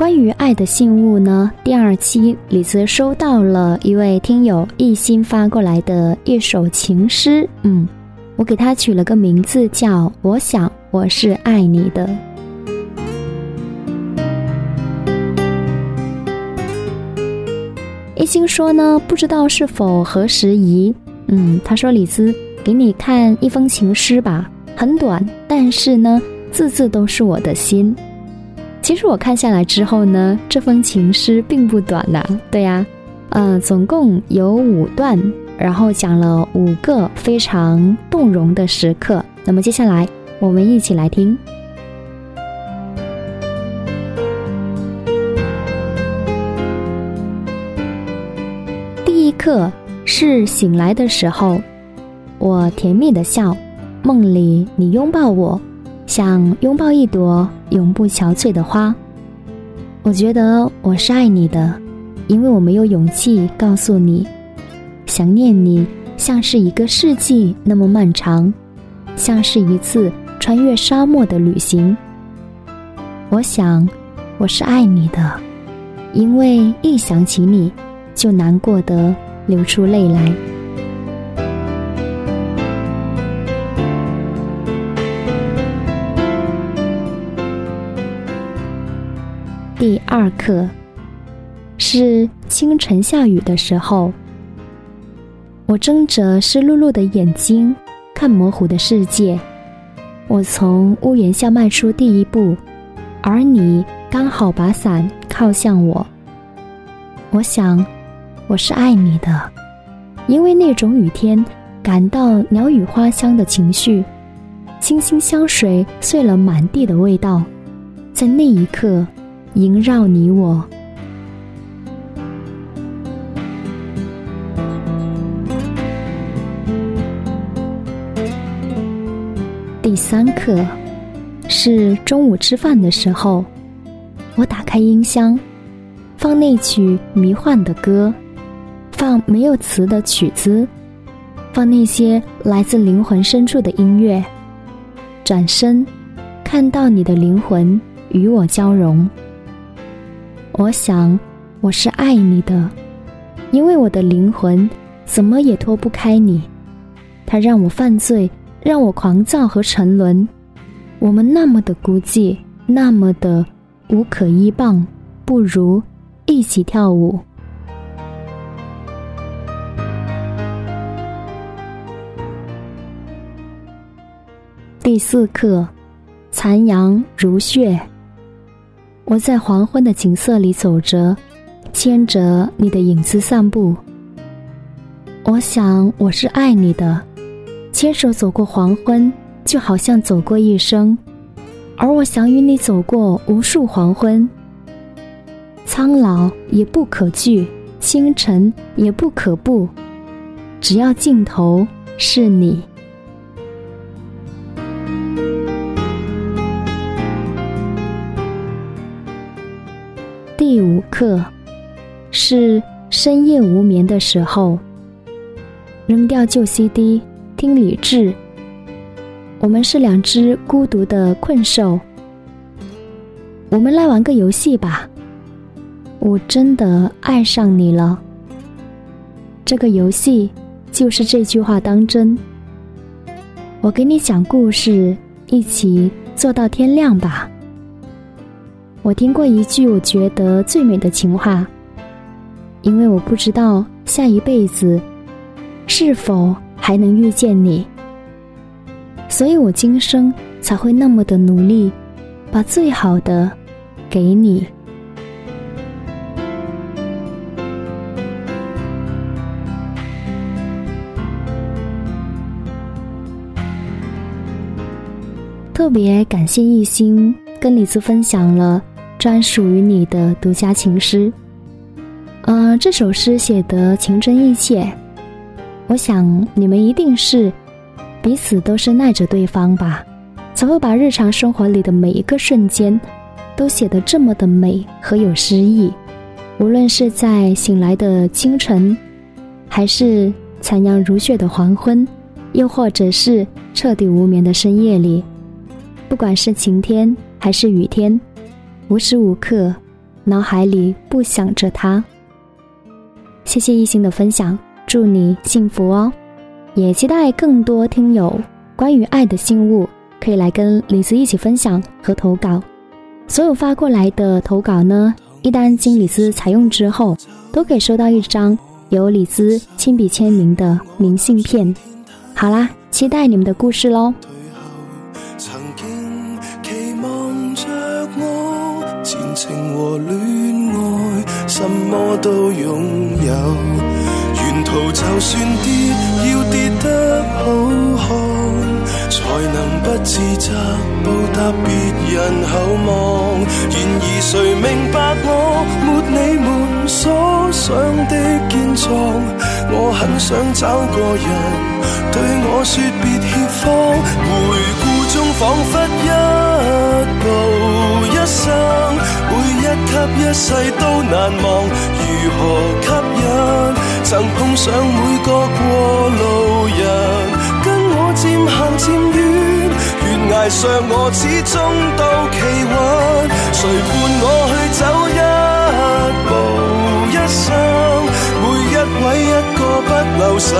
关于爱的信物呢，第二期李子收到了一位听友一心发过来的一首情诗，嗯，我给他取了个名字叫“我想我是爱你的”。一心说呢，不知道是否合时宜，嗯，他说李子给你看一封情诗吧，很短，但是呢，字字都是我的心。其实我看下来之后呢，这封情诗并不短呐。对呀，呃，总共有五段，然后讲了五个非常动容的时刻。那么接下来我们一起来听。第一刻是醒来的时候，我甜蜜的笑，梦里你拥抱我。想拥抱一朵永不憔悴的花。我觉得我是爱你的，因为我没有勇气告诉你，想念你像是一个世纪那么漫长，像是一次穿越沙漠的旅行。我想我是爱你的，因为一想起你，就难过得流出泪来。第二课是清晨下雨的时候，我睁着湿漉漉的眼睛看模糊的世界。我从屋檐下迈出第一步，而你刚好把伞靠向我。我想，我是爱你的，因为那种雨天感到鸟语花香的情绪，清新香水碎了满地的味道，在那一刻。萦绕你我。第三课是中午吃饭的时候，我打开音箱，放那曲迷幻的歌，放没有词的曲子，放那些来自灵魂深处的音乐。转身，看到你的灵魂与我交融。我想，我是爱你的，因为我的灵魂怎么也脱不开你。它让我犯罪，让我狂躁和沉沦。我们那么的孤寂，那么的无可依傍，不如一起跳舞。第四课，残阳如血。我在黄昏的景色里走着，牵着你的影子散步。我想我是爱你的，牵手走过黄昏，就好像走过一生。而我想与你走过无数黄昏，苍老也不可惧，清晨也不可怖，只要尽头是你。第五课是深夜无眠的时候，扔掉旧 CD，听理智。我们是两只孤独的困兽。我们来玩个游戏吧。我真的爱上你了。这个游戏就是这句话当真。我给你讲故事，一起做到天亮吧。我听过一句我觉得最美的情话，因为我不知道下一辈子是否还能遇见你，所以我今生才会那么的努力，把最好的给你。特别感谢一心跟李子分享了。专属于你的独家情诗，呃，这首诗写得情真意切，我想你们一定是彼此都是耐着对方吧，才会把日常生活里的每一个瞬间都写得这么的美和有诗意。无论是在醒来的清晨，还是残阳如血的黄昏，又或者是彻底无眠的深夜里，不管是晴天还是雨天。无时无刻，脑海里不想着他。谢谢一心的分享，祝你幸福哦！也期待更多听友关于爱的信物可以来跟李子一起分享和投稿。所有发过来的投稿呢，一旦经李子采用之后，都可以收到一张由李子亲笔签名的明信片。好啦，期待你们的故事喽！情和恋爱，什么都拥有。沿途就算跌，要跌得好看，才能不自责报答别人厚望。然而谁明白我没你们所想的坚壮？我很想找个人对我说别怯慌。回顾中仿佛一步一生。一吸一世都难忘，如何吸引？曾碰上每个过路人，跟我渐行渐远。悬崖上我始终都企稳，谁伴我去走一步？一生？每一位一个不留神，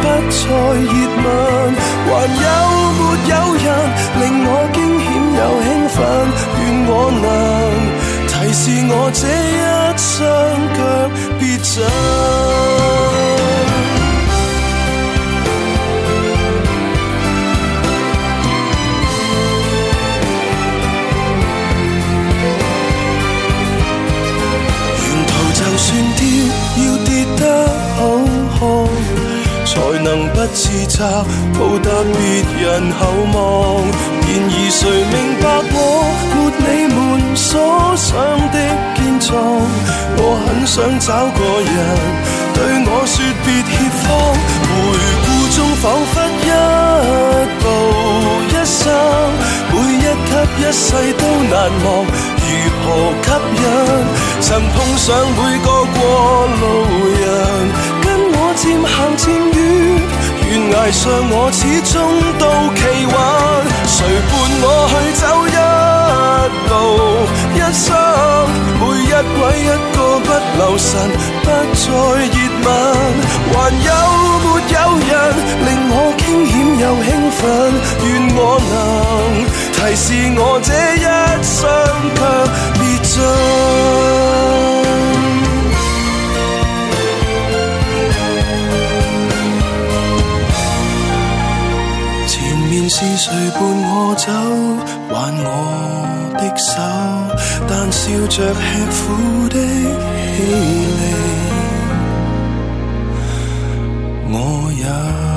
不再热吻。还有没有人令我惊险又兴奋？愿我能。是我这一双脚别走。沿途就算跌，要跌得好看，才能不自责，抱得别人厚望。然而想找个人对我说别怯慌。回顾中仿佛一步一生，每一吸一世都难忘。如何吸引？曾碰上每个过路人，跟我渐行渐远。悬崖上我始终都企稳，谁伴我去走一路？生每一位一个不留神，不再热吻，还有没有人令我惊险又兴奋？愿我能提示我这一双却别进。前面是谁伴我走？挽我的手。但笑着吃苦的美丽，我也。